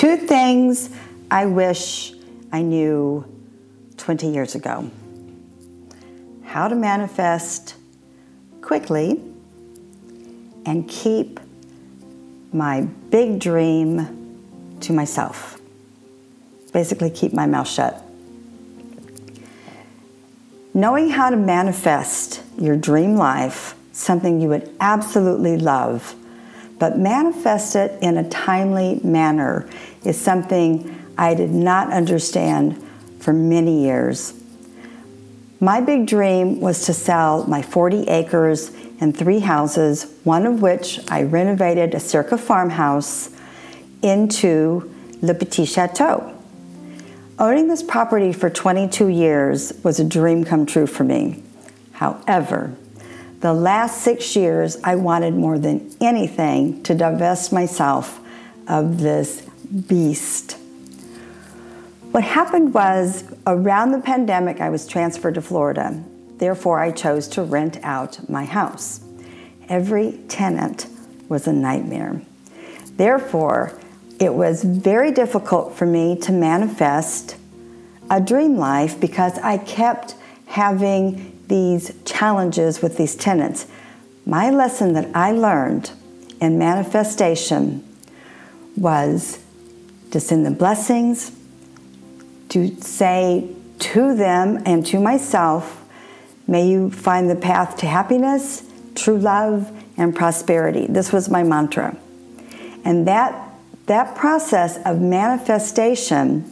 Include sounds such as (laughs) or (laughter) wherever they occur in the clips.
Two things I wish I knew 20 years ago how to manifest quickly and keep my big dream to myself. Basically, keep my mouth shut. Knowing how to manifest your dream life, something you would absolutely love, but manifest it in a timely manner is something I did not understand for many years. My big dream was to sell my 40 acres and three houses, one of which I renovated a circa farmhouse into Le Petit Chateau. Owning this property for 22 years was a dream come true for me. However, the last six years, I wanted more than anything to divest myself of this beast. What happened was around the pandemic, I was transferred to Florida. Therefore, I chose to rent out my house. Every tenant was a nightmare. Therefore, it was very difficult for me to manifest a dream life because I kept having these challenges with these tenants. My lesson that I learned in manifestation was to send them blessings, to say to them and to myself, may you find the path to happiness, true love, and prosperity. This was my mantra. And that that process of manifestation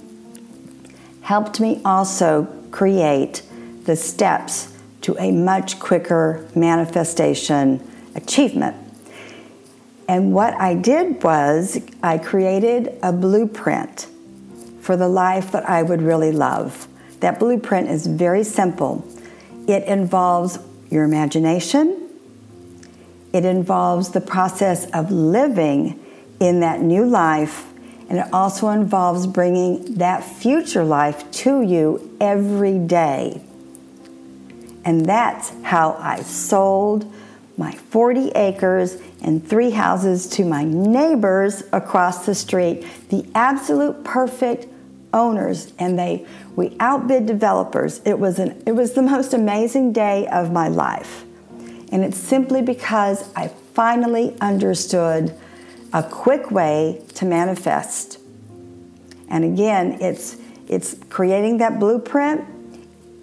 helped me also create the steps to a much quicker manifestation achievement. And what I did was I created a blueprint for the life that I would really love. That blueprint is very simple. It involves your imagination, it involves the process of living in that new life, and it also involves bringing that future life to you every day. And that's how I sold my 40 acres and three houses to my neighbors across the street, the absolute perfect owners, and they we outbid developers. It was an it was the most amazing day of my life. And it's simply because I finally understood a quick way to manifest. And again, it's it's creating that blueprint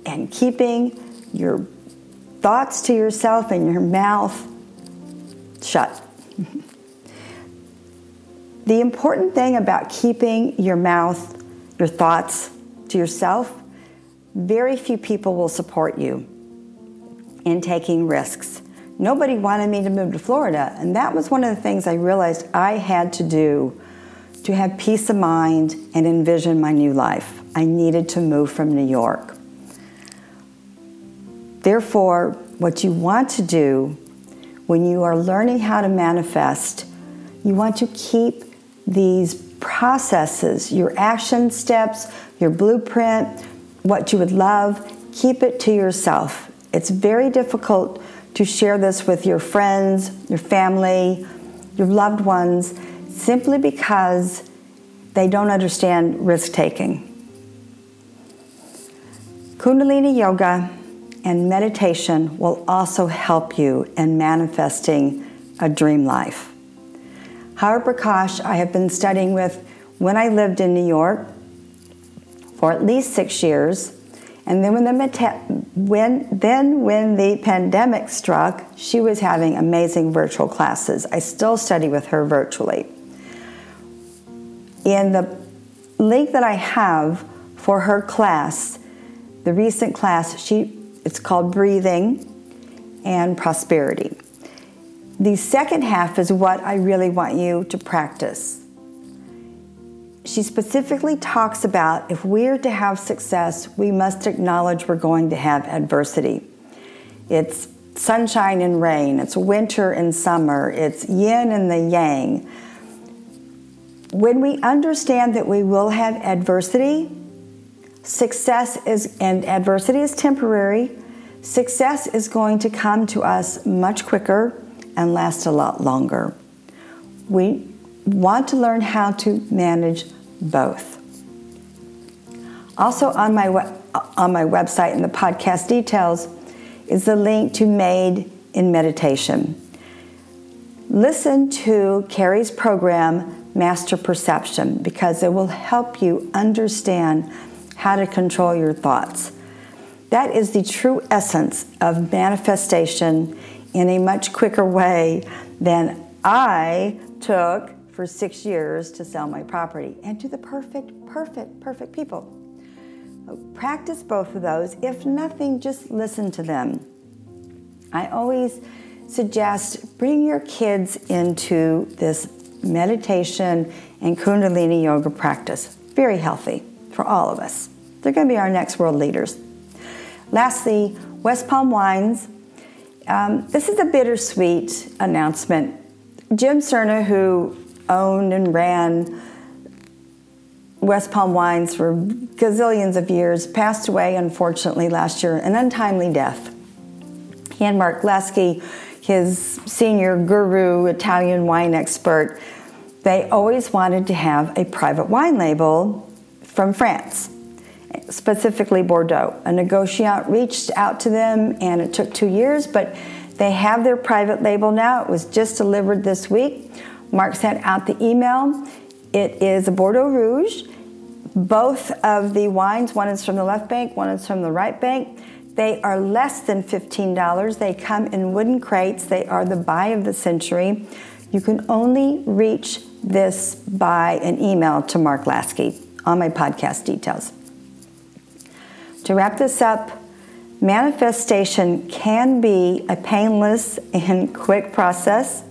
and keeping your thoughts to yourself and your mouth shut. (laughs) the important thing about keeping your mouth, your thoughts to yourself, very few people will support you in taking risks. Nobody wanted me to move to Florida, and that was one of the things I realized I had to do to have peace of mind and envision my new life. I needed to move from New York. Therefore, what you want to do when you are learning how to manifest, you want to keep these processes, your action steps, your blueprint, what you would love, keep it to yourself. It's very difficult to share this with your friends, your family, your loved ones, simply because they don't understand risk taking. Kundalini Yoga and meditation will also help you in manifesting a dream life. Howard Prakash, I have been studying with when I lived in New York for at least six years. And then when the when then when the pandemic struck, she was having amazing virtual classes. I still study with her virtually. In the link that I have for her class, the recent class, she it's called breathing and prosperity. The second half is what I really want you to practice she specifically talks about if we're to have success, we must acknowledge we're going to have adversity. It's sunshine and rain, it's winter and summer, it's yin and the yang. When we understand that we will have adversity, success is, and adversity is temporary, success is going to come to us much quicker and last a lot longer. We want to learn how to manage both. Also on my on my website in the podcast details is the link to Made in Meditation. Listen to Carrie's program Master Perception because it will help you understand how to control your thoughts. That is the true essence of manifestation in a much quicker way than I took for six years to sell my property and to the perfect, perfect, perfect people. Practice both of those. If nothing, just listen to them. I always suggest bring your kids into this meditation and Kundalini yoga practice. Very healthy for all of us. They're going to be our next world leaders. Lastly, West Palm Wines. Um, this is a bittersweet announcement. Jim Cerna, who owned and ran West Palm Wines for gazillions of years, passed away unfortunately last year, an untimely death. He and Mark Lasky, his senior guru, Italian wine expert, they always wanted to have a private wine label from France, specifically Bordeaux. A negotiant reached out to them and it took two years, but they have their private label now. It was just delivered this week. Mark sent out the email. It is a Bordeaux Rouge. Both of the wines, one is from the left bank, one is from the right bank. They are less than $15. They come in wooden crates. They are the buy of the century. You can only reach this by an email to Mark Lasky on my podcast details. To wrap this up, manifestation can be a painless and quick process.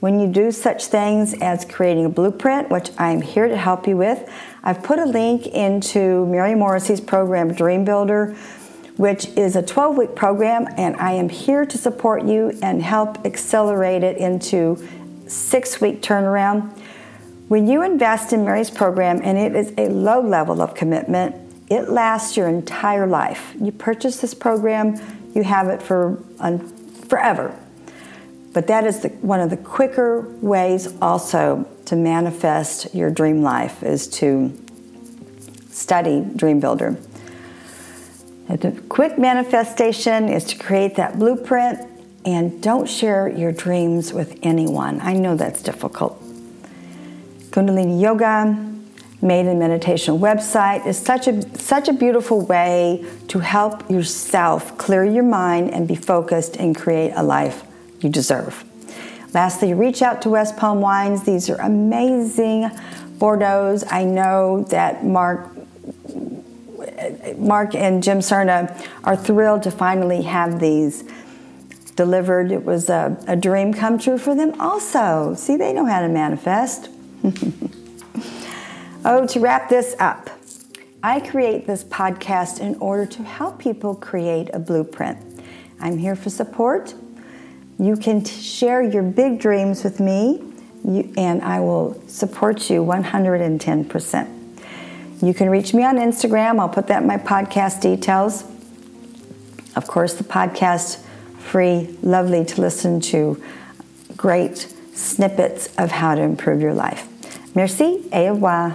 When you do such things as creating a blueprint, which I'm here to help you with, I've put a link into Mary Morrissey's program, Dream Builder, which is a 12 week program, and I am here to support you and help accelerate it into six week turnaround. When you invest in Mary's program, and it is a low level of commitment, it lasts your entire life. You purchase this program, you have it for forever. But that is the, one of the quicker ways also to manifest your dream life is to study Dream Builder. The quick manifestation is to create that blueprint and don't share your dreams with anyone. I know that's difficult. Kundalini Yoga, Made in Meditation website is such a such a beautiful way to help yourself clear your mind and be focused and create a life you deserve. Lastly, reach out to West Palm Wines. These are amazing Bordeaux's. I know that Mark Mark and Jim Cerna are thrilled to finally have these delivered. It was a, a dream come true for them also. See, they know how to manifest. (laughs) oh, to wrap this up, I create this podcast in order to help people create a blueprint. I'm here for support you can t- share your big dreams with me, you, and I will support you 110%. You can reach me on Instagram. I'll put that in my podcast details. Of course, the podcast free, lovely to listen to, great snippets of how to improve your life. Merci et au revoir.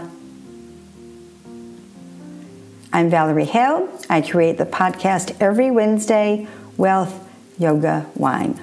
I'm Valerie Hale. I create the podcast every Wednesday, Wealth, Yoga, Wine.